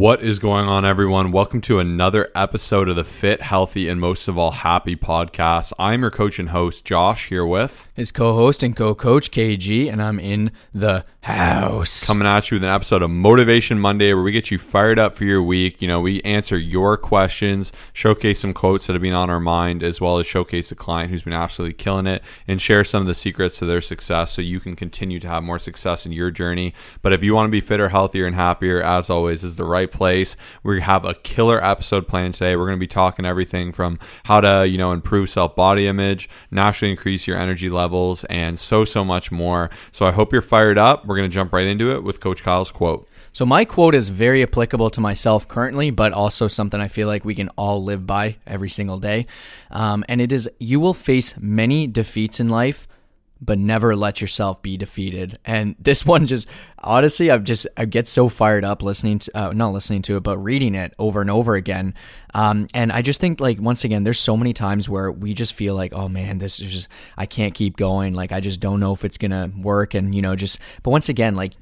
What is going on, everyone? Welcome to another episode of the Fit, Healthy, and most of all, Happy podcast. I'm your coach and host, Josh, here with his co host and co coach, KG, and I'm in the house. Coming at you with an episode of Motivation Monday where we get you fired up for your week. You know, we answer your questions, showcase some quotes that have been on our mind, as well as showcase a client who's been absolutely killing it and share some of the secrets to their success so you can continue to have more success in your journey. But if you want to be fitter, healthier, and happier, as always, is the right place. We have a killer episode planned today. We're going to be talking everything from how to, you know, improve self body image, naturally increase your energy levels, and so, so much more. So I hope you're fired up. We're going to jump right into it with Coach Kyle's quote. So my quote is very applicable to myself currently, but also something I feel like we can all live by every single day. Um, and it is: "You will face many defeats in life, but never let yourself be defeated. And this one just honestly, I've just I get so fired up listening to uh, not listening to it, but reading it over and over again. Um, and I just think like once again, there's so many times where we just feel like, oh man, this is just I can't keep going. Like I just don't know if it's gonna work, and you know, just but once again, like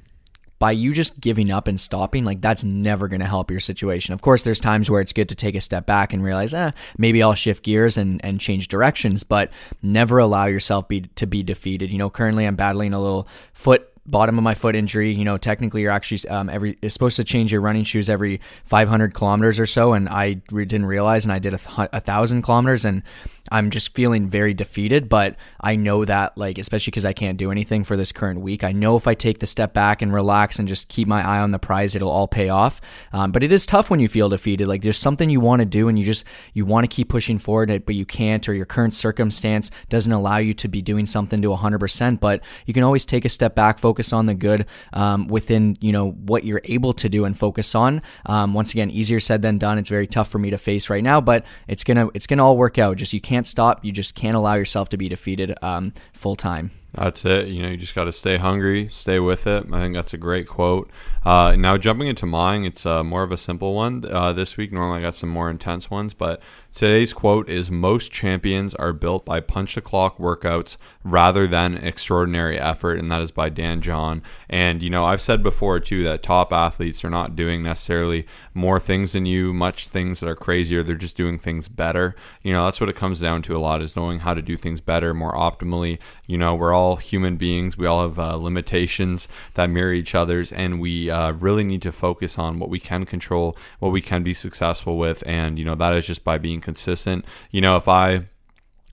by you just giving up and stopping, like that's never going to help your situation. Of course, there's times where it's good to take a step back and realize, eh, maybe I'll shift gears and, and change directions, but never allow yourself be, to be defeated. You know, currently I'm battling a little foot bottom of my foot injury. You know, technically you're actually um, every supposed to change your running shoes every 500 kilometers or so, and I re- didn't realize, and I did a, th- a thousand kilometers, and I'm just feeling very defeated. But I know that, like, especially because I can't do anything for this current week, I know if I take the step back and relax and just keep my eye on the prize, it'll all pay off. Um, but it is tough when you feel defeated. Like, there's something you want to do, and you just you want to keep pushing forward, but you can't, or your current circumstance doesn't allow you to be doing something to 100%. But you can always take a step back, focus on the good um, within you know what you're able to do and focus on. Um, once again, easier said than done. It's very tough for me to face right now, but it's gonna it's gonna all work out. Just you can't stop. You just can't allow yourself to be defeated um, full time. That's it. You know, you just got to stay hungry, stay with it. I think that's a great quote. Uh, now, jumping into mine, it's uh, more of a simple one uh, this week. Normally, I got some more intense ones, but Today's quote is Most champions are built by punch the clock workouts rather than extraordinary effort. And that is by Dan John. And, you know, I've said before too that top athletes are not doing necessarily more things than you, much things that are crazier. They're just doing things better. You know, that's what it comes down to a lot is knowing how to do things better, more optimally. You know, we're all human beings, we all have uh, limitations that mirror each other's. And we uh, really need to focus on what we can control, what we can be successful with. And, you know, that is just by being being consistent. You know, if I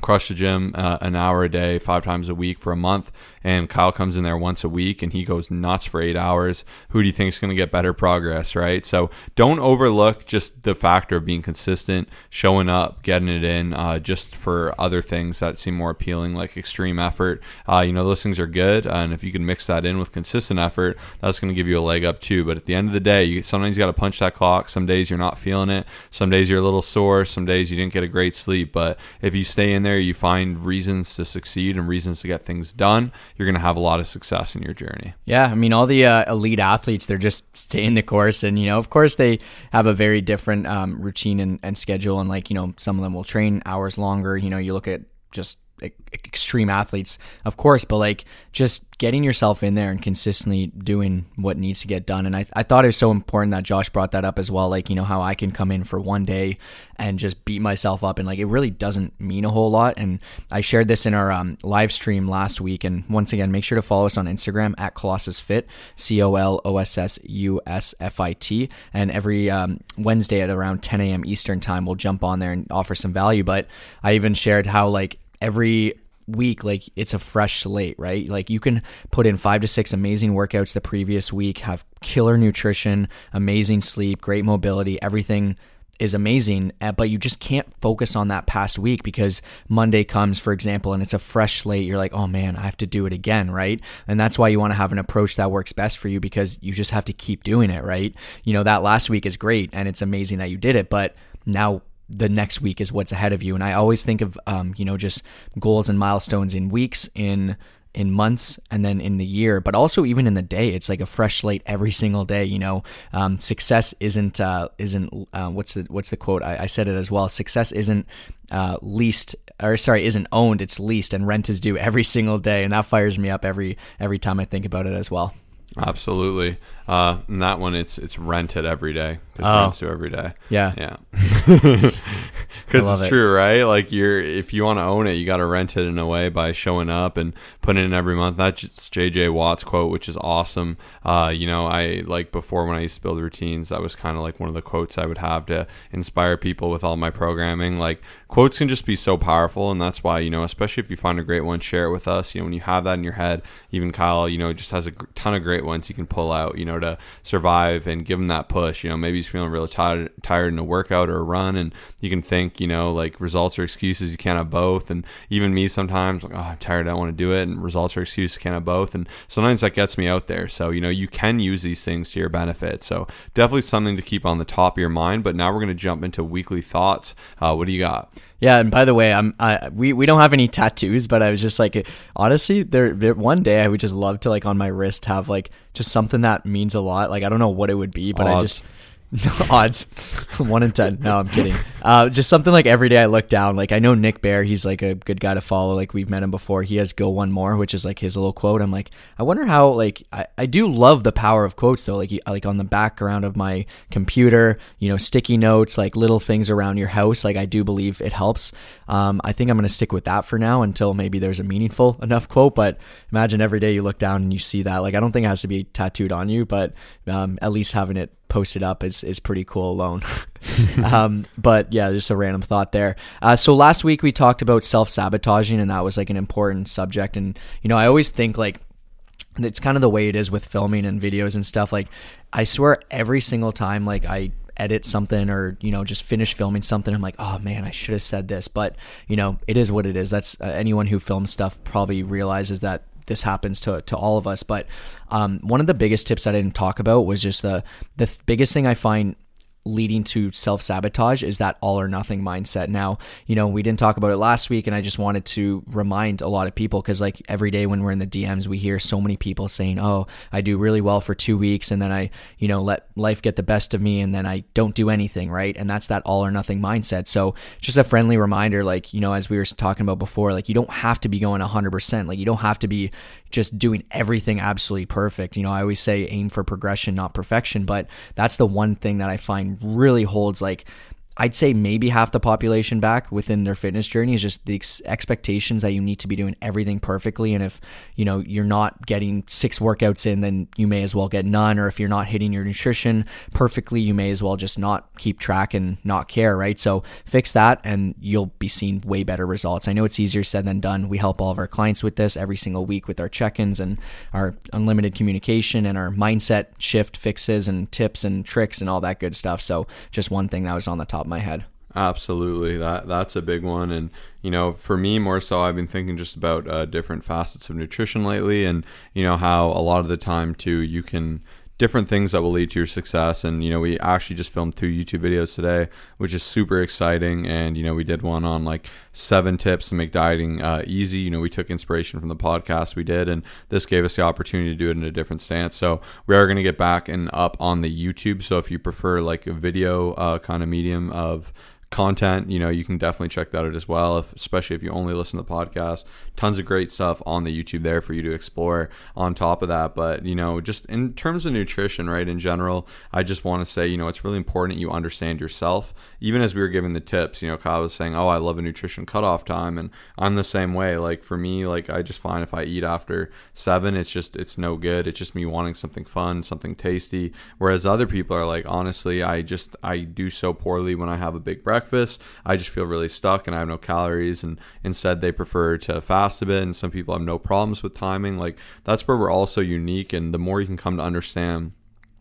crush the gym uh, an hour a day, five times a week for a month, and Kyle comes in there once a week and he goes nuts for eight hours, who do you think is going to get better progress, right? So don't overlook just the factor of being consistent, showing up, getting it in, uh, just for other things that seem more appealing, like extreme effort. Uh, you know, those things are good, and if you can mix that in with consistent effort, that's going to give you a leg up too. But at the end of the day, you sometimes you got to punch that clock. Some days you're not feeling it. Some days you're a little sore. Some days you didn't get a great sleep. But if you stay in there, you find reasons to succeed and reasons to get things done you're going to have a lot of success in your journey. Yeah, I mean, all the uh, elite athletes, they're just staying the course, and you know, of course, they have a very different um, routine and, and schedule, and like you know, some of them will train hours longer. You know, you look at just extreme athletes, of course, but like just getting yourself in there and consistently doing what needs to get done. And I, I thought it was so important that Josh brought that up as well. Like, you know, how I can come in for one day and just beat myself up. And like, it really doesn't mean a whole lot. And I shared this in our um, live stream last week. And once again, make sure to follow us on Instagram at Colossus Fit, C O L O S S U S F I T. And every um, Wednesday at around 10 a.m. Eastern time, we'll jump on there and offer some value. But I even shared how like every week like it's a fresh slate right? Like you can put in five to six amazing workouts the previous week have killer nutrition amazing sleep great mobility everything is amazing eh, but you just can't focus on that past week because monday comes for example and it's a fresh slate. You're like oh man i have to do it again right? And that's why you want to have an approach that works best for you because you just have to keep doing it right? You know that last week is great and it's amazing that you did it but now the next week is what's ahead of you. And I always think of, um, you know, just goals and milestones in weeks, in in months, and then in the year, but also even in the day. It's like a fresh slate every single day. You know, um, success isn't uh, isn't uh, what's the what's the quote? I, I said it as well. Success isn't uh, leased or sorry isn't owned. It's leased, and rent is due every single day, and that fires me up every every time I think about it as well. Absolutely. Uh, and that one, it's it's rented every day. It's Oh. rents to every day. Yeah. Yeah, because it's it. true, right? Like you're if you want to own it, you got to rent it in a way by showing up and putting in every month. That's just JJ Watt's quote, which is awesome. Uh, you know, I like before when I used to build routines, that was kind of like one of the quotes I would have to inspire people with all my programming. Like quotes can just be so powerful, and that's why you know, especially if you find a great one, share it with us. You know, when you have that in your head, even Kyle, you know, just has a ton of great ones you can pull out. You know, to survive and give him that push. You know, maybe he's feeling really tired, tired in a workout or a run, and you can think, you know, like results or excuses. You can't have both. And even me sometimes, like, oh, I'm tired, I don't want to do it, and results or excuses can't have both. And sometimes that gets me out there. So you know, you can use these things to your benefit. So definitely something to keep on the top of your mind. But now we're going to jump into weekly thoughts. Uh, what do you got? Yeah, and by the way, I'm I we, we don't have any tattoos, but I was just like honestly, there, there one day I would just love to like on my wrist have like just something that means a lot. Like I don't know what it would be, but I just odds one in ten. No, I'm kidding. Uh, just something like every day I look down. Like I know Nick Bare, he's like a good guy to follow. Like we've met him before. He has "Go One More," which is like his little quote. I'm like, I wonder how. Like I, I do love the power of quotes though. Like like on the background of my computer, you know, sticky notes, like little things around your house. Like I do believe it helps. Um, I think I'm gonna stick with that for now until maybe there's a meaningful enough quote. But imagine every day you look down and you see that. Like I don't think it has to be tattooed on you, but um, at least having it posted up is, is pretty cool alone. um, but yeah, just a random thought there. Uh, so last week we talked about self sabotaging, and that was like an important subject. And you know, I always think like it's kind of the way it is with filming and videos and stuff. Like, I swear every single time, like I edit something or you know just finish filming something i'm like oh man i should have said this but you know it is what it is that's uh, anyone who films stuff probably realizes that this happens to, to all of us. But um, one of the biggest tips i didn't talk about was just the the th- biggest thing i find leading to self sabotage is that all or nothing mindset. Now, you know, we didn't talk about it last week, and I just wanted to remind a lot of people because, like, every day when we're in the DMs, we hear so many people saying, Oh, I do really well for two weeks, and then I, you know, let life get the best of me, and then I don't do anything, right? And that's that all or nothing mindset. So, just a friendly reminder, like, you know, as we were talking about before, like, you don't have to be going 100%. Like, you don't have to be just doing everything absolutely perfect. You know, I always say aim for progression, not perfection, but that's the one thing that I find really holds like I'd say maybe half the population back within their fitness journey is just the ex- expectations that you need to be doing everything perfectly. And if, you know, you're not getting six workouts in, then you may as well get none. Or if you're not hitting your nutrition perfectly, you may as well just not keep track and not care, right? So fix that and you'll be seeing way better results. I know it's easier said than done. We help all of our clients with this every single week with our check ins and our unlimited communication and our mindset shift fixes and tips and tricks and all that good stuff. So just one thing that was on the top of my head. Absolutely, that that's a big one, and you know, for me more so, I've been thinking just about uh, different facets of nutrition lately, and you know how a lot of the time too, you can different things that will lead to your success. And you know, we actually just filmed two YouTube videos today, which is super exciting. And you know, we did one on like seven tips to make dieting uh, easy. You know, we took inspiration from the podcast we did, and this gave us the opportunity to do it in a different stance. So we are going to get back and up on the YouTube. So if you prefer like a video uh, kind of medium of content you know you can definitely check that out as well if, especially if you only listen to the podcast. Tons of great stuff on the youtube there for you to explore on top of that. But you know just in terms of nutrition right in general i just want to say you know it's really important you understand yourself. Even as we were giving the tips you know kyle was saying oh i love a nutrition cutoff time and i'm the same way. Like for me like i just find if i eat after seven it's just it's no good. It's just me wanting something fun something tasty. Whereas other people are like honestly i just i do so poorly when i have a big breakfast breakfast. I just feel really stuck and I have no calories. And instead, they prefer to fast a bit. And some people have no problems with timing. Like that's where we're also unique. And the more you can come to understand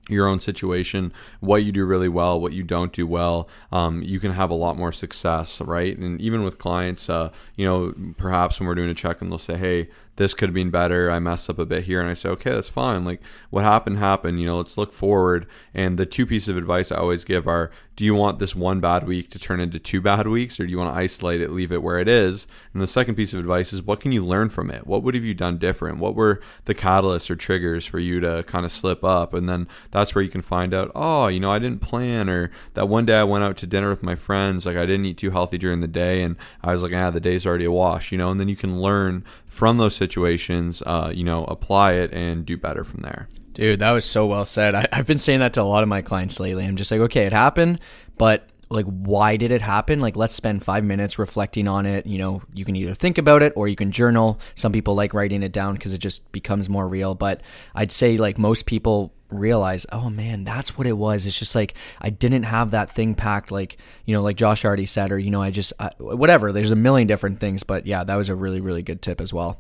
your own situation, what you do really well, what you don't do well, um, you can have a lot more success, right? And even with clients, uh, you know, perhaps when we're doing a check and they'll say, hey, this could have been better. I messed up a bit here. And I say, okay, that's fine. Like what happened, happened. You know, let's look forward. And the two pieces of advice I always give are do you want this one bad week to turn into two bad weeks or do you want to isolate it, leave it where it is? And the second piece of advice is what can you learn from it? What would have you done different? What were the catalysts or triggers for you to kind of slip up? And then that's where you can find out, oh, you know, I didn't plan or that one day I went out to dinner with my friends, like I didn't eat too healthy during the day and I was like, ah, the day's already a wash, you know, and then you can learn from those situations, uh, you know, apply it and do better from there. Dude, that was so well said. I, I've been saying that to a lot of my clients lately. I'm just like, okay, it happened, but like why did it happen? Like let's spend five minutes reflecting on it. You know you can either think about it or you can journal. Some people like writing it down because it just becomes more real. But i'd say like most people realize oh man that's what it was. It's just like i didn't have that thing packed like you know like josh already said or you know i just uh, whatever. There's a million different things but yeah that was a really really good tip as well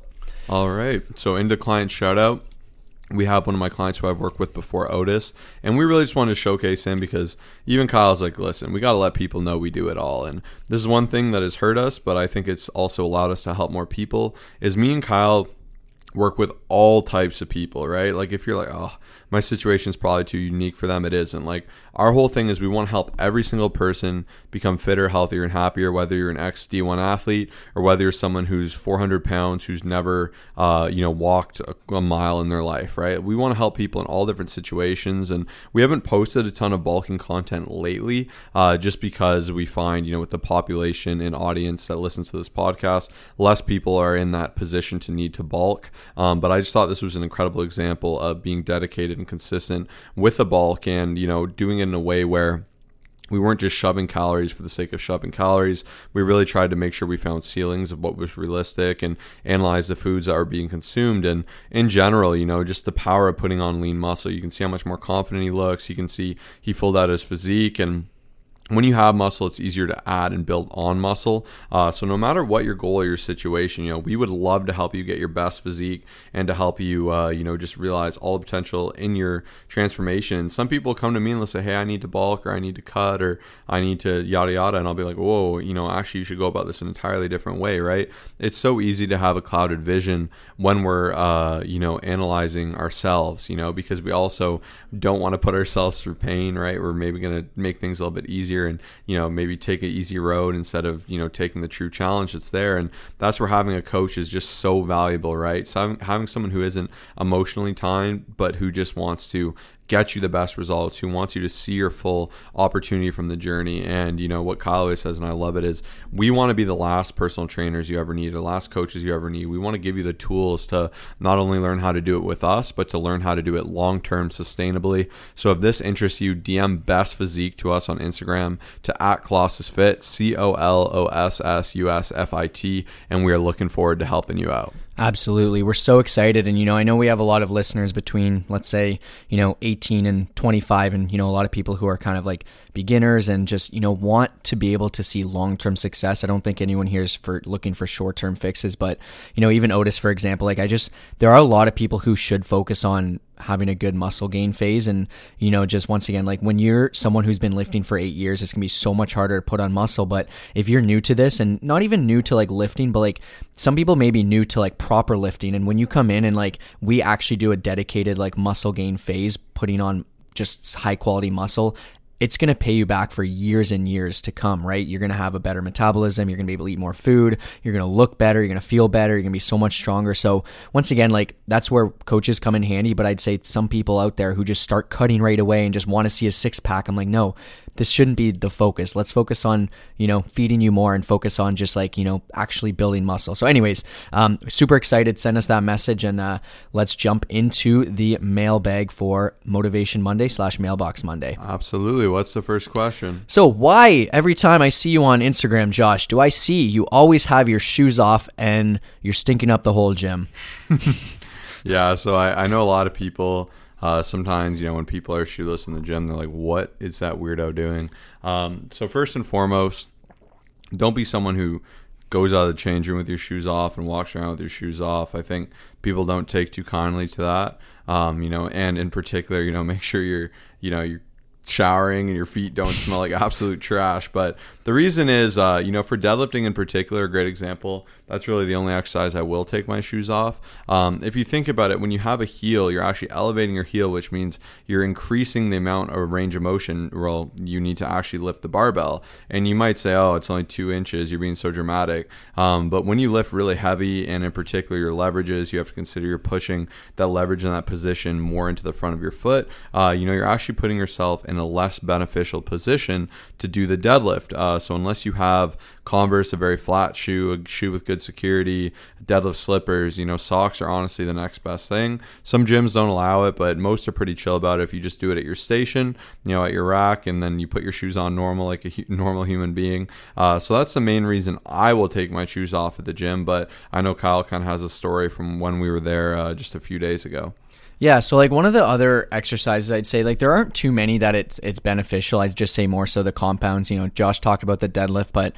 all right so into client shout out we have one of my clients who I've worked with before, Otis, and we really just wanted to showcase him because even Kyle's like, listen, we got to let people know we do it all. And this is one thing that has hurt us, but I think it's also allowed us to help more people. Is me and Kyle work with all types of people, right? Like if you're like, oh, my situation is probably too unique for them, it isn't. Like our whole thing is we want to help every single person become fitter, healthier, and happier. Whether you're an ex D1 athlete or whether you're someone who's 400 pounds who's never, uh, you know, walked a, a mile in their life, right? We want to help people in all different situations, and we haven't posted a ton of bulking content lately, uh, just because we find, you know, with the population and audience that listens to this podcast, less people are in that position to need to bulk. Um, but I just thought this was an incredible example of being dedicated and consistent with the bulk, and you know, doing it in a way where we weren't just shoving calories for the sake of shoving calories. We really tried to make sure we found ceilings of what was realistic and analyze the foods that are being consumed. And in general, you know, just the power of putting on lean muscle. You can see how much more confident he looks. You can see he filled out his physique and when you have muscle, it's easier to add and build on muscle. Uh, so no matter what your goal or your situation, you know, we would love to help you get your best physique and to help you, uh, you know, just realize all the potential in your transformation. And some people come to me and they'll say, "Hey, I need to bulk, or I need to cut, or I need to yada yada," and I'll be like, "Whoa, you know, actually, you should go about this an entirely different way, right?" It's so easy to have a clouded vision when we're, uh, you know, analyzing ourselves, you know, because we also don't want to put ourselves through pain, right? We're maybe going to make things a little bit easier easier and you know maybe take an easy road instead of you know taking the true challenge that's there. And that's where having a coach is just so valuable right? So having, having someone who isn't emotionally timed but who just wants to get you the best results, who wants you to see your full opportunity from the journey. And you know what Kyle always says, and I love it, is we want to be the last personal trainers you ever need, the last coaches you ever need. We want to give you the tools to not only learn how to do it with us, but to learn how to do it long term sustainably. So if this interests you, DM best physique to us on Instagram to at Colossus Fit, C O L O S S U S F I T, and we are looking forward to helping you out. Absolutely. We're so excited. And, you know, I know we have a lot of listeners between, let's say, you know, 18 and 25, and, you know, a lot of people who are kind of like beginners and just, you know, want to be able to see long term success. I don't think anyone here is for looking for short term fixes, but, you know, even Otis, for example, like I just, there are a lot of people who should focus on having a good muscle gain phase. And, you know, just once again, like when you're someone who's been lifting for eight years, it's gonna be so much harder to put on muscle. But if you're new to this and not even new to like lifting, but like some people may be new to like proper lifting and when you come in and like we actually do a dedicated like muscle gain phase putting on just high quality muscle it's going to pay you back for years and years to come, right? You're going to have a better metabolism. You're going to be able to eat more food. You're going to look better. You're going to feel better. You're going to be so much stronger. So, once again, like that's where coaches come in handy. But I'd say some people out there who just start cutting right away and just want to see a six pack, I'm like, no, this shouldn't be the focus. Let's focus on, you know, feeding you more and focus on just like, you know, actually building muscle. So, anyways, um, super excited. Send us that message and uh, let's jump into the mailbag for Motivation Monday slash Mailbox Monday. Absolutely. What's the first question? So, why every time I see you on Instagram, Josh, do I see you always have your shoes off and you're stinking up the whole gym? yeah. So, I, I know a lot of people uh, sometimes, you know, when people are shoeless in the gym, they're like, "What is that weirdo doing?" Um, so first and foremost, don't be someone who goes out of the change room with your shoes off and walks around with your shoes off. I think people don't take too kindly to that. Um, you know, and in particular, you know, make sure you're, you know, you're showering and your feet don't smell like absolute trash. But the reason is, uh, you know, for deadlifting in particular, a great example. That's really the only exercise I will take my shoes off. Um, if you think about it, when you have a heel, you're actually elevating your heel, which means you're increasing the amount of range of motion. Well, you need to actually lift the barbell. And you might say, oh, it's only two inches. You're being so dramatic. Um, but when you lift really heavy, and in particular your leverages, you have to consider you're pushing that leverage in that position more into the front of your foot. Uh, you know, you're actually putting yourself in in a less beneficial position to do the deadlift. Uh, so unless you have Converse, a very flat shoe, a shoe with good security, deadlift slippers, you know, socks are honestly the next best thing. Some gyms don't allow it, but most are pretty chill about it. If you just do it at your station, you know, at your rack, and then you put your shoes on normal like a hu- normal human being. Uh, so that's the main reason I will take my shoes off at the gym. But I know Kyle kind of has a story from when we were there uh, just a few days ago. Yeah, so like one of the other exercises I'd say like there aren't too many that it's it's beneficial. I'd just say more so the compounds. You know, Josh talked about the deadlift, but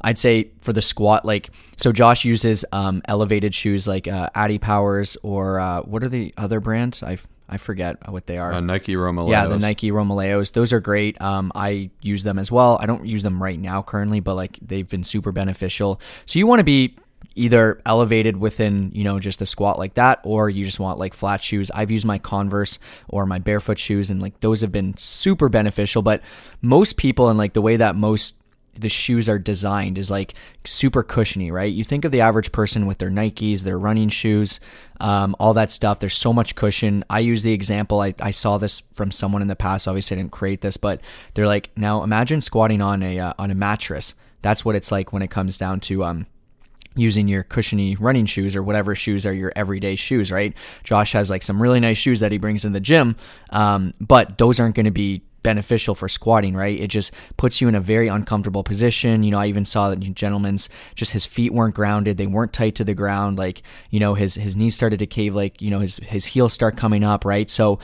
I'd say for the squat, like so Josh uses um, elevated shoes like uh, Adipowers or uh, what are the other brands? I I forget what they are. Uh, Nike Romaleos. Yeah, the Nike Romaleos. Those are great. Um, I use them as well. I don't use them right now currently, but like they've been super beneficial. So you want to be either elevated within you know just a squat like that or you just want like flat shoes i've used my converse or my barefoot shoes and like those have been super beneficial but most people and like the way that most the shoes are designed is like super cushiony, right? You think of the average person with their Nikes, their running shoes, um, all that stuff. There's so much cushion. I use the example, I, I saw this from someone in the past. Obviously, I didn't create this, but they're like, now imagine squatting on a uh, on a mattress. That's what it's like when it comes down to um, using your cushiony running shoes or whatever shoes are your everyday shoes, right? Josh has like some really nice shoes that he brings in the gym, um, but those aren't going to be beneficial for squatting, right? It just puts you in a very uncomfortable position. You know, I even saw that gentleman's just his feet weren't grounded, they weren't tight to the ground. Like, you know, his his knees started to cave, like you know, his his heels start coming up, right? So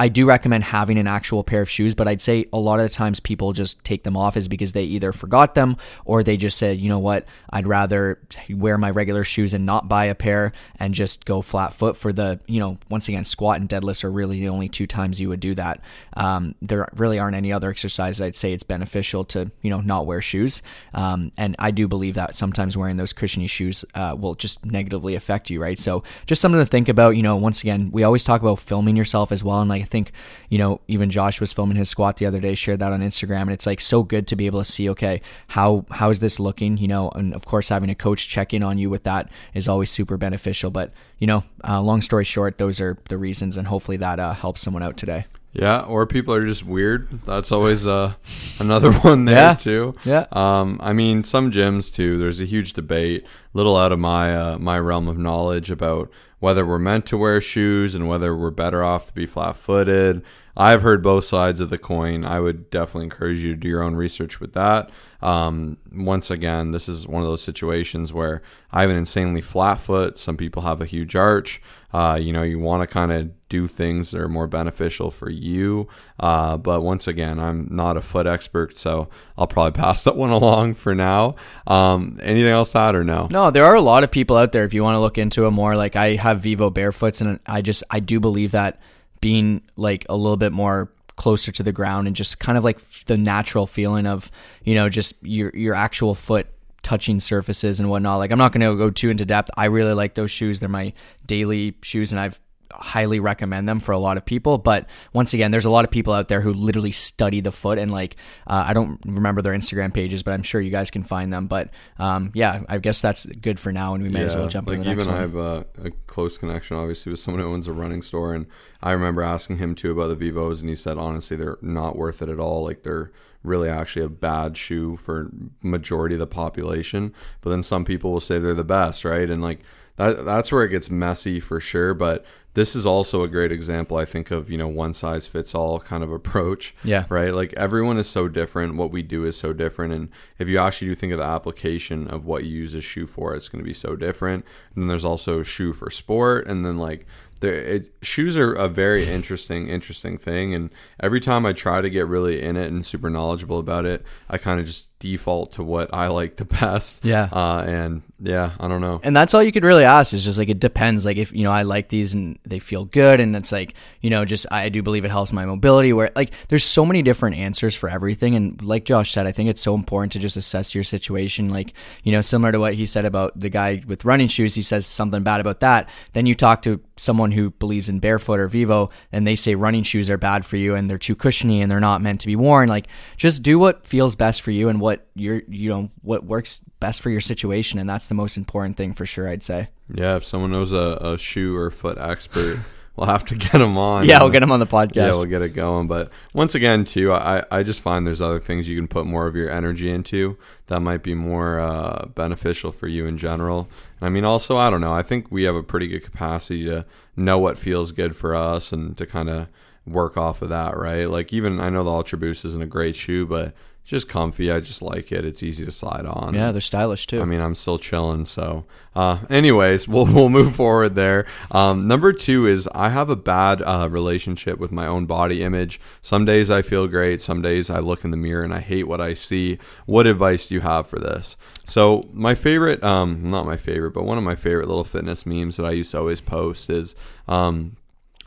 I do recommend having an actual pair of shoes, but I'd say a lot of the times people just take them off is because they either forgot them or they just said, you know what, I'd rather wear my regular shoes and not buy a pair and just go flat foot for the, you know, once again, squat and deadlifts are really the only two times you would do that. Um, there really aren't any other exercises I'd say it's beneficial to, you know, not wear shoes. Um, and I do believe that sometimes wearing those cushiony shoes uh, will just negatively affect you, right? So just something to think about. You know, once again, we always talk about filming yourself as well. And like, think, you know, even Josh was filming his squat the other day, shared that on Instagram, and it's like so good to be able to see, okay, how how is this looking? You know, and of course having a coach check in on you with that is always super beneficial. But you know, uh, long story short, those are the reasons, and hopefully that uh, helps someone out today. Yeah, or people are just weird. That's always uh, another one there Yeah. too. Yeah. Um, I mean, some gyms too. There's a huge debate, little out of my uh, my realm of knowledge about whether we're meant to wear shoes and whether we're better off to be flat footed. I've heard both sides of the coin. I would definitely encourage you to do your own research with that. Um, once again, this is one of those situations where I have an insanely flat foot. Some people have a huge arch. Uh, you know, you want to kind of do things that are more beneficial for you. Uh, but once again, I'm not a foot expert, so I'll probably pass that one along for now. Um, anything else to add or no? No, there are a lot of people out there. If you want to look into it more, like I have Vivo barefoots, and I just I do believe that being like a little bit more closer to the ground and just kind of like the natural feeling of you know just your your actual foot touching surfaces and whatnot. Like I'm not going to go too into depth. I really like those shoes. They're my daily shoes, and I've highly recommend them for a lot of people. But once again, there's a lot of people out there who literally study the foot and like uh, I don't remember their Instagram pages, but I'm sure you guys can find them. But um, yeah, I guess that's good for now, and we may as well jump like into the next even one. I have a, a close connection, obviously, with someone who owns a running store, and I remember asking him too about the Vivos, and he said honestly they're not worth it at all. Like they're really actually a bad shoe for majority of the population. But then some people will say they're the best, right? And like that that's where it gets messy for sure. But this is also a great example, I think, of you know one size fits all kind of approach Yeah. right? Like everyone is so different. What we do is so different. And if you actually do think of the application of what you use a shoe for, it's going to be so different. And then there's also shoe for sport. And then like there, it, shoes are a very interesting, interesting thing. And every time I try to get really in it and super knowledgeable about it, I kind of just default to what I like the best. Yeah. Uh, and yeah, I don't know. and that's all you could really ask is just like it depends like if you know i like these and they feel good and it's like you know just i do believe it helps my mobility where like there's so many different answers for everything and like josh said i think it's so important to just assess your situation like you know similar to what he said about the guy with running shoes he says something bad about that then you talk to someone who believes in barefoot or vivo and they say running shoes are bad for you and they're too cushiony and they're not meant to be worn like just do what feels best for you and what you're you know what works best for your situation and that's the most important thing for sure i'd say Yeah, if someone knows a, a shoe or foot expert, we'll have to get him on. Yeah, we'll get him on the podcast. Yeah, we'll get it going. But once again, too, I, I just find there's other things you can put more of your energy into that might be more uh, beneficial for you in general. And I mean, also, I don't know. I think we have a pretty good capacity to know what feels good for us and to kind of work off of that, right? Like even I know the Ultra Boost isn't a great shoe, but just comfy. I just like it. It's easy to slide on. Yeah, they're stylish too. I mean, I'm still chilling. So, uh, anyways, we'll we'll move forward there. Um, number two is I have a bad uh, relationship with my own body image. Some days I feel great. Some days I look in the mirror and I hate what I see. What advice do you have for this? So, my favorite, um, not my favorite, but one of my favorite little fitness memes that I used to always post is. Um,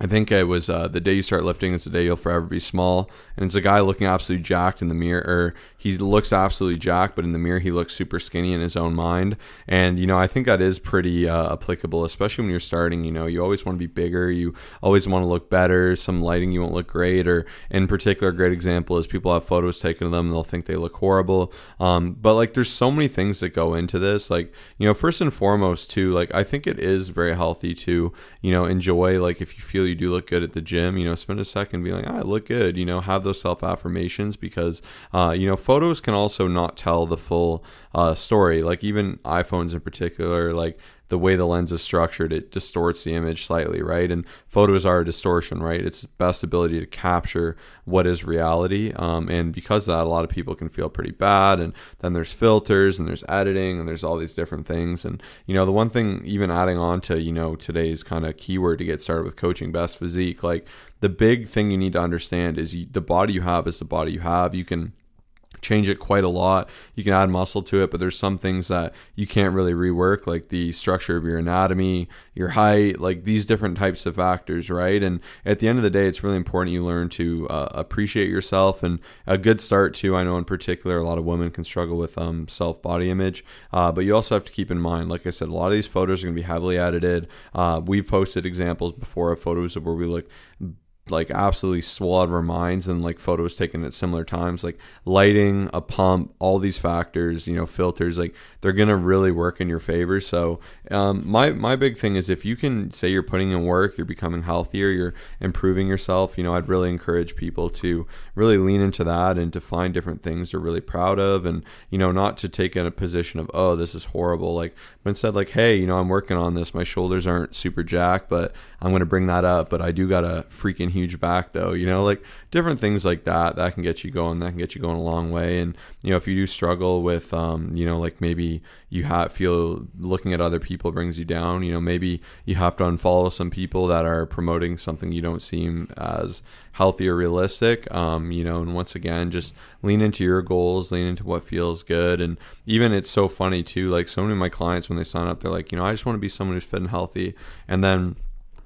I think it was uh, the day you start lifting is the day you'll forever be small. And it's a guy looking absolutely jacked in the mirror. He looks absolutely jacked, but in the mirror he looks super skinny in his own mind. And you know, I think that is pretty uh, applicable, especially when you're starting. You know, you always want to be bigger. You always want to look better. Some lighting you won't look great. Or in particular, a great example is people have photos taken of them. And they'll think they look horrible. Um, but like, there's so many things that go into this. Like, you know, first and foremost, too. Like, I think it is very healthy to you know enjoy. Like, if you feel you do look good at the gym, you know, spend a second being like, I look good, you know, have those self affirmations because, uh, you know, photos can also not tell the full uh, story. Like even iPhones in particular, like the way the lens is structured, it distorts the image slightly, right? And photos are a distortion, right? It's best ability to capture what is reality. Um, and because of that, a lot of people can feel pretty bad. And then there's filters and there's editing and there's all these different things. And, you know, the one thing, even adding on to, you know, today's kind of keyword to get started with coaching best physique, like the big thing you need to understand is you, the body you have is the body you have. You can change it quite a lot. You can add muscle to it, but there's some things that you can't really rework, like the structure of your anatomy, your height, like these different types of factors, right? And at the end of the day, it's really important you learn to uh, appreciate yourself. And a good start, too, I know in particular, a lot of women can struggle with um, self body image, uh, but you also have to keep in mind, like I said, a lot of these photos are going to be heavily edited. Uh, we've posted examples before of photos of where we look like absolutely swell out of our minds and like photos taken at similar times. Like lighting a pump all these factors you know filters like they're gonna really work in your favor. So um, my my big thing is if you can say you're putting in work you're becoming healthier you're improving yourself you know i'd really encourage people to really lean into that and to find different things they're really proud of and you know not to take in a position of oh this is horrible. Like but instead like hey you know i'm working on this. My shoulders aren't super jacked but i'm gonna bring that up but i do got a freaking huge back though you know like different things like that that can get you going that can get you going a long way. And you know if you do struggle with um, you know like maybe you have feel looking at other people brings you down you know maybe you have to unfollow some people that are promoting something you don't seem as healthy or realistic. Um, you know and once again just lean into your goals lean into what feels good. And even it's so funny too like so many of my clients when they sign up they're like you know i just want to be someone who's fit and healthy. And then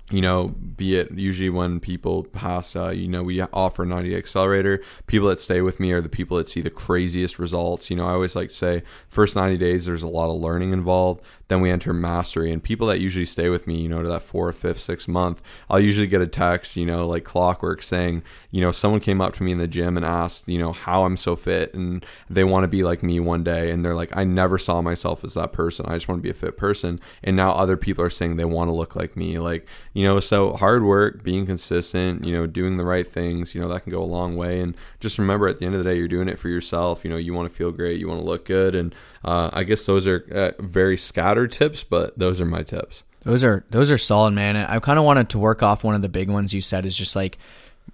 you know, be it usually when people pass, uh, you know, we offer 90 accelerator. People that stay with me are the people that see the craziest results. You know, I always like to say, first 90 days, there's a lot of learning involved. Then we enter mastery, and people that usually stay with me, you know, to that fourth, fifth, sixth month, I'll usually get a text, you know, like clockwork saying, you know, someone came up to me in the gym and asked, you know, how I'm so fit, and they want to be like me one day, and they're like, I never saw myself as that person. I just want to be a fit person, and now other people are saying they want to look like me, like, you know, so hard work, being consistent, you know, doing the right things, you know, that can go a long way, and just remember at the end of the day, you're doing it for yourself. You know, you want to feel great, you want to look good, and uh, I guess those are uh, very scattered tips, but those are my tips. Those are those are solid, man. I kind of wanted to work off one of the big ones you said is just like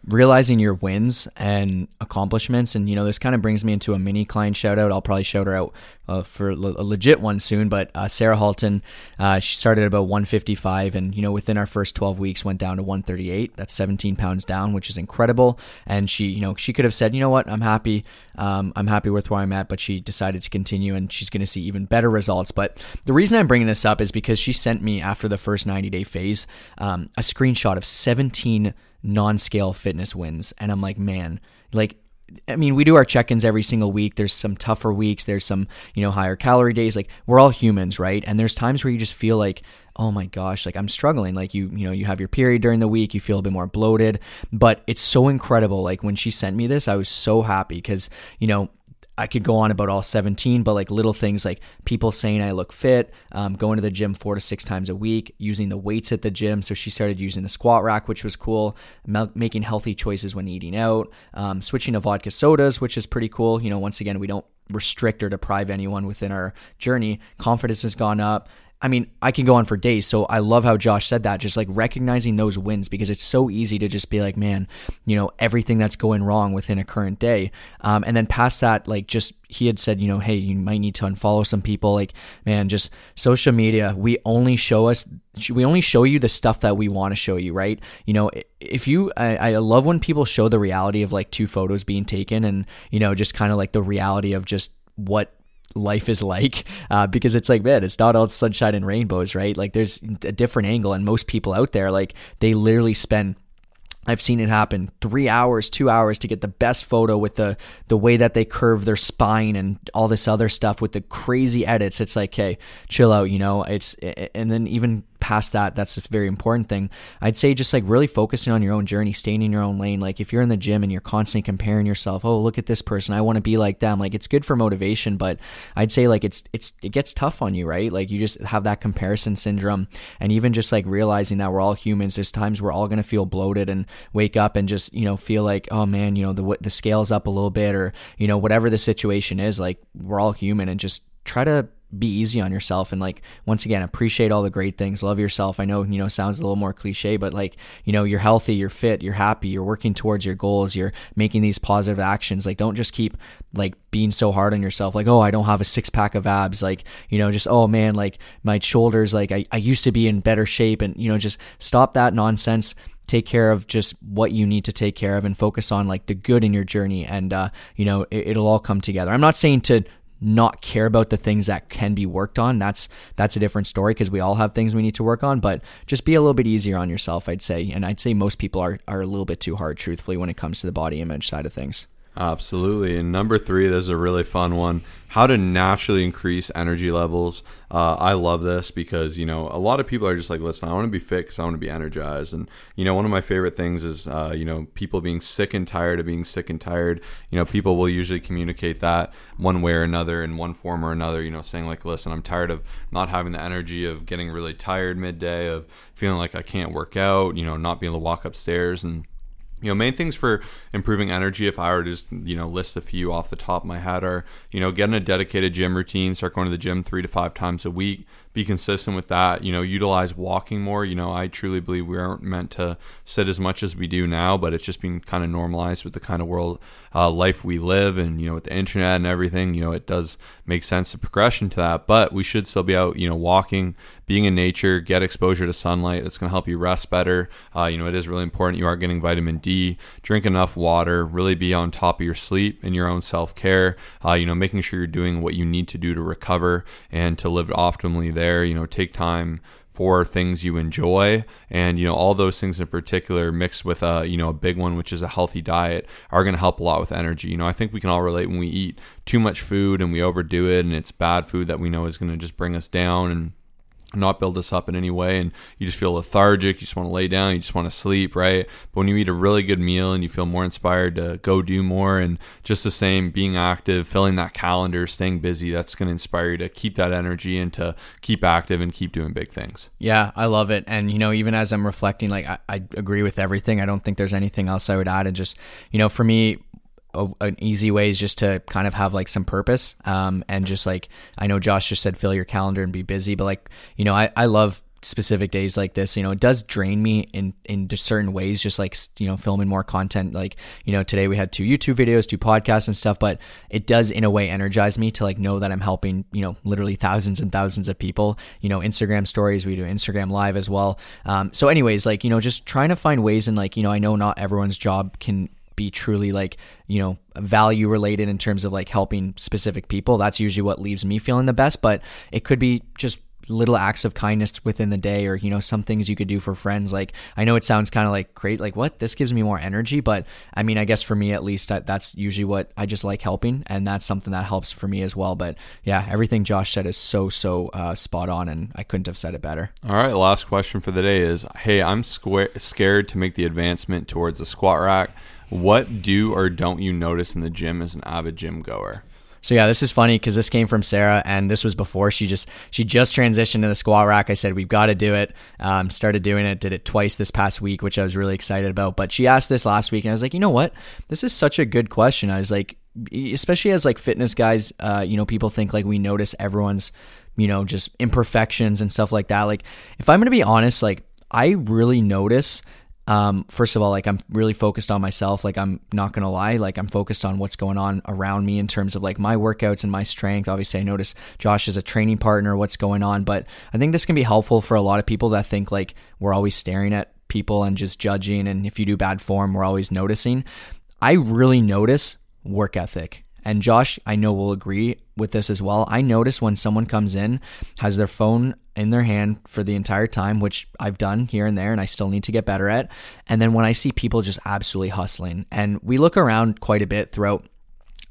realizing your wins and accomplishments and you know this kind of brings me into a mini client shout out i'll probably shout her out uh, for a legit one soon but uh, sarah halton uh, she started about 155 and you know within our first 12 weeks went down to 138 that's 17 pounds down which is incredible. And she you know she could have said you know what? I'm happy. Um, i'm happy with where i'm at but she decided to continue and she's going to see even better results. But the reason i'm bringing this up is because she sent me after the first 90 day phase um, a screenshot of 17 non-scale fitness wins and i'm like man like I mean, we do our check-ins every single week. There's some tougher weeks. There's some, you know, higher calorie days. Like we're all humans, right? And there's times where you just feel like, oh my gosh, like I'm struggling. Like you, you know, you have your period during the week. You feel a bit more bloated. But it's so incredible. Like when she sent me this, I was so happy because, you know, I could go on about all 17, but like little things like people saying I look fit, um, going to the gym four to six times a week, using the weights at the gym. So she started using the squat rack, which was cool, making healthy choices when eating out, um, switching to vodka sodas, which is pretty cool. You know, once again, we don't restrict or deprive anyone within our journey. Confidence has gone up. I mean, I can go on for days. So I love how Josh said that, just like recognizing those wins because it's so easy to just be like, man, you know, everything that's going wrong within a current day. Um, and then past that, like just he had said, you know, hey, you might need to unfollow some people. Like, man, just social media, we only show us, we only show you the stuff that we want to show you, right? You know, if you, I, I love when people show the reality of like two photos being taken and, you know, just kind of like the reality of just what life is like uh, because it's like man it's not all sunshine and rainbows right like there's a different angle and most people out there like they literally spend I've seen it happen three hours, two hours to get the best photo with the the way that they curve their spine and all this other stuff with the crazy edits. It's like, hey, chill out, you know. It's and then even past that, that's a very important thing. I'd say just like really focusing on your own journey, staying in your own lane. Like if you're in the gym and you're constantly comparing yourself, oh look at this person, I want to be like them. Like it's good for motivation, but I'd say like it's it's it gets tough on you, right? Like you just have that comparison syndrome, and even just like realizing that we're all humans. There's times we're all gonna feel bloated and wake up and just you know feel like oh man, you know the the scale's up a little bit or you know whatever the situation is. Like we're all human and just try to be easy on yourself and like once again appreciate all the great things. Love yourself. I know you know sounds a little more cliche but like you know you're healthy you're fit you're happy you're working towards your goals you're making these positive actions. Like don't just keep like being so hard on yourself like oh i don't have a six pack of abs. Like you know just oh man like my shoulders like i, I used to be in better shape. And you know just stop that nonsense. Take care of just what you need to take care of and focus on like the good in your journey. And uh, you know it, will all come together. I'm not saying to not care about the things that can be worked on that's that's a different story because we all have things we need to work on but just be a little bit easier on yourself i'd say. And i'd say most people are are a little bit too hard truthfully when it comes to the body image side of things Absolutely. And number three, this is a really fun one. How to naturally increase energy levels. Uh, I love this because, you know, a lot of people are just like, listen, I want to be fit because I want to be energized. And, you know, one of my favorite things is, uh, you know, people being sick and tired of being sick and tired. You know, people will usually communicate that one way or another in one form or another, you know, saying like, listen, I'm tired of not having the energy of getting really tired midday, of feeling like I can't work out, you know, not being able to walk upstairs. And, you know main things for improving energy if i were to just you know list a few off the top of my head are you know getting a dedicated gym routine start going to the gym three to five times a week be consistent with that. You know, utilize walking more. You know, I truly believe we aren't meant to sit as much as we do now, but it's just been kind of normalized with the kind of world uh, life we live, and you know, with the internet and everything. You know, it does make sense the progression to that, but we should still be out. You know, walking, being in nature, get exposure to sunlight. That's going to help you rest better. Uh, you know, it is really important. You are getting vitamin D. Drink enough water. Really be on top of your sleep and your own self care. Uh, you know, making sure you're doing what you need to do to recover and to live optimally. There there. You know, take time for things you enjoy and you know all those things in particular mixed with a you know a big one which is a healthy diet are going to help a lot with energy you know i think we can all relate when we eat too much food and we overdo it and it's bad food that we know is going to just bring us down and not build this up in any way and you just feel lethargic you just want to lay down you just want to sleep right? But when you eat a really good meal and you feel more inspired to go do more and just the same being active filling that calendar staying busy that's going to inspire you to keep that energy and to keep active and keep doing big things. Yeah i love it. And you know even as i'm reflecting like i, I agree with everything. I don't think there's anything else i would add. And just you know for me a, an easy way is just to kind of have like some purpose um, and just like i know josh just said fill your calendar and be busy but like you know i, I love specific days like this you know it does drain me in in certain ways just like you know filming more content like you know today we had two youtube videos two podcasts and stuff but it does in a way energize me to like know that i'm helping you know literally thousands and thousands of people you know instagram stories we do instagram live as well um, so anyways like you know just trying to find ways and like you know i know not everyone's job can be truly like you know value related in terms of like helping specific people that's usually what leaves me feeling the best but it could be just little acts of kindness within the day or you know some things you could do for friends like i know it sounds kind of like great like what? This gives me more energy but i mean i guess for me at least that's usually what i just like helping and that's something that helps for me as well but yeah everything josh said is so so uh, spot on and i couldn't have said it better. All right last question for the day is hey i'm square, scared to make the advancement towards the squat rack what do or don't you notice in the gym as an avid gym goer? So yeah, this is funny because this came from Sarah, and this was before she just she just transitioned to the squat rack. I said we've got to do it. Um, started doing it, did it twice this past week, which I was really excited about. But she asked this last week, and I was like, you know what, this is such a good question. I was like, especially as like fitness guys, uh, you know, people think like we notice everyone's, you know, just imperfections and stuff like that. Like if I'm gonna be honest, like I really notice um, first of all, like I'm really focused on myself. Like I'm not gonna lie, like I'm focused on what's going on around me in terms of like my workouts and my strength. Obviously, I notice Josh is a training partner, what's going on, but I think this can be helpful for a lot of people that think like we're always staring at people and just judging, and if you do bad form, we're always noticing. I really notice work ethic. And Josh, I know will agree with this as well. I notice when someone comes in, has their phone in their hand for the entire time, which I've done here and there, and I still need to get better at. And then when I see people just absolutely hustling, and we look around quite a bit throughout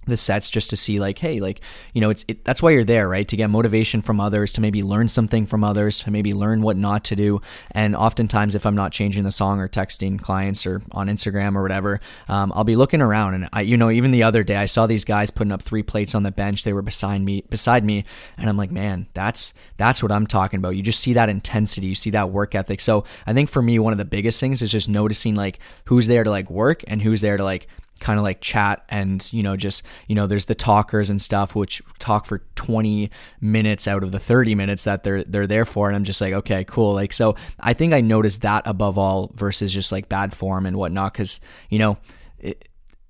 the sets just to see like hey like you know it's it, that's why you're there right? To get motivation from others to maybe learn something from others to maybe learn what not to do. And oftentimes if i'm not changing the song or texting clients or on instagram or whatever um, i'll be looking around. And i you know even the other day i saw these guys putting up three plates on the bench. They were beside me beside me. And i'm like man that's that's what i'm talking about. You just see that intensity. You see that work ethic. So i think for me one of the biggest things is just noticing like who's there to like work and who's there to like kind of like chat and you know just you know there's the talkers and stuff which talk for 20 minutes out of the 30 minutes that they're they're there for and I'm just like okay cool. Like so I think I noticed that above all versus just like bad form and whatnot because you know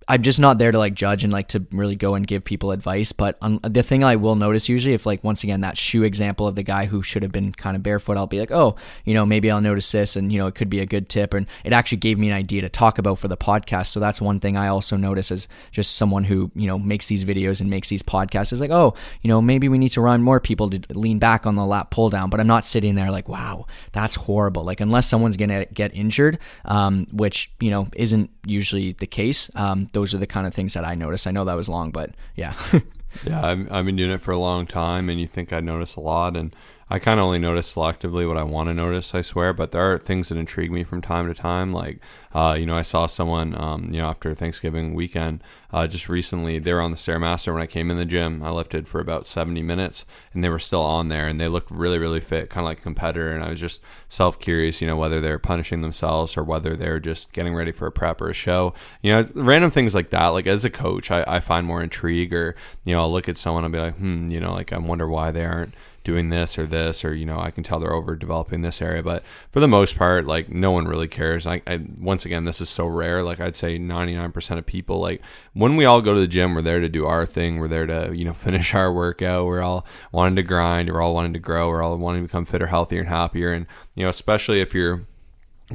I'm just not there to like judge and like to really go and give people advice. But um, the thing I will notice usually, if like once again that shoe example of the guy who should have been kind of barefoot, I'll be like, oh, you know, maybe I'll notice this, and you know, it could be a good tip, and it actually gave me an idea to talk about for the podcast. So that's one thing I also notice as just someone who you know makes these videos and makes these podcasts is like, oh, you know, maybe we need to run more people to lean back on the lat pull down. But I'm not sitting there like, wow, that's horrible. Like unless someone's gonna get injured, um, which you know isn't usually the case. Um, those are the kind of things that I notice. I know that was long, but yeah. yeah, I've, I've been doing it for a long time, and you think I notice a lot, and I kind of only notice selectively what I want to notice, I swear. But there are things that intrigue me from time to time. Like, uh, you know, I saw someone, um, you know, after Thanksgiving weekend, uh, just recently, they were on the Stairmaster when I came in the gym. I lifted for about 70 minutes and they were still on there and they looked really, really fit, kind of like a competitor. And I was just self curious, you know, whether they're punishing themselves or whether they're just getting ready for a prep or a show. You know, random things like that. Like, as a coach, I, I find more intrigue or, you know, I'll look at someone and be like, hmm, you know, like I wonder why they aren't doing this or this or you know I can tell they're over developing this area but for the most part like no one really cares. I, I once again this is so rare. Like I'd say 99% of people like when we all go to the gym we're there to do our thing. We're there to you know finish our workout. We're all wanting to grind. We're all wanting to grow. We're all wanting to become fitter healthier and happier. And you know especially if you're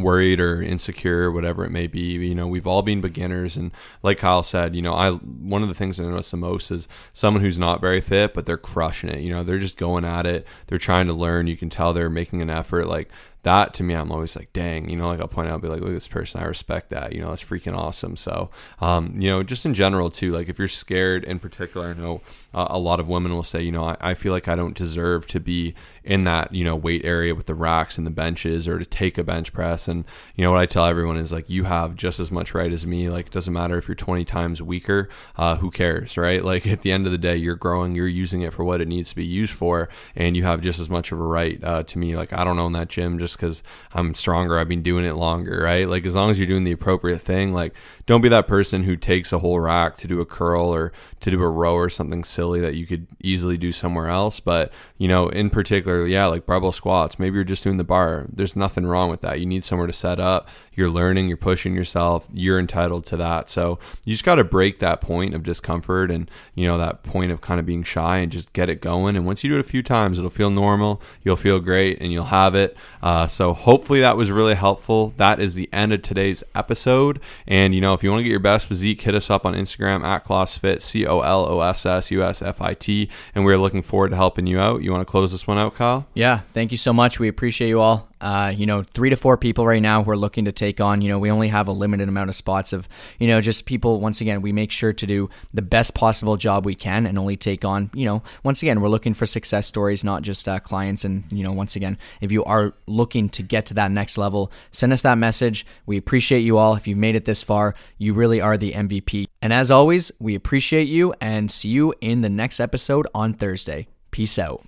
worried or insecure, or whatever it may be. You know, we've all been beginners, and like Kyle said, you know, I one of the things I notice the most is someone who's not very fit, but they're crushing it. You know, they're just going at it. They're trying to learn. You can tell they're making an effort. Like that to me, I'm always like, dang, you know, like I'll point out, I'll be like, look at this person, I respect that, you know, that's freaking awesome. So, um, you know, just in general too, like if you're scared in particular, I know uh, a lot of women will say, you know, I, I feel like I don't deserve to be in that, you know, weight area with the racks and the benches or to take a bench press. And, you know, what I tell everyone is like, you have just as much right as me. Like, it doesn't matter if you're 20 times weaker, uh, who cares, right? Like at the end of the day, you're growing, you're using it for what it needs to be used for. And you have just as much of a right uh, to me. Like, I don't own that gym just because I'm stronger. I've been doing it longer, right? Like as long as you're doing the appropriate thing, like don't be that person who takes a whole rack to do a curl or to do a row or something silly that you could easily do somewhere else. But, you know, in particular, yeah, like barbell squats, maybe you're just doing the bar. There's nothing wrong with that. You need somewhere to set up. You're learning, you're pushing yourself, you're entitled to that. So you just got to break that point of discomfort and, you know, that point of kind of being shy and just get it going. And once you do it a few times, it'll feel normal, you'll feel great, and you'll have it. Uh, so hopefully that was really helpful. That is the end of today's episode. And, you know, if you want to get your best physique, hit us up on Instagram at ColossusFit, C O L O S S U S F I T. And we're looking forward to helping you out. You want to close this one out, Kyle? Yeah. Thank you so much. We appreciate you all. Uh, you know, three to four people right now who are looking to take on. You know, we only have a limited amount of spots of, you know, just people. Once again, we make sure to do the best possible job we can and only take on, you know, once again, we're looking for success stories, not just uh, clients. And, you know, once again, if you are looking to get to that next level, send us that message. We appreciate you all. If you've made it this far, you really are the MVP. And as always, we appreciate you and see you in the next episode on Thursday. Peace out.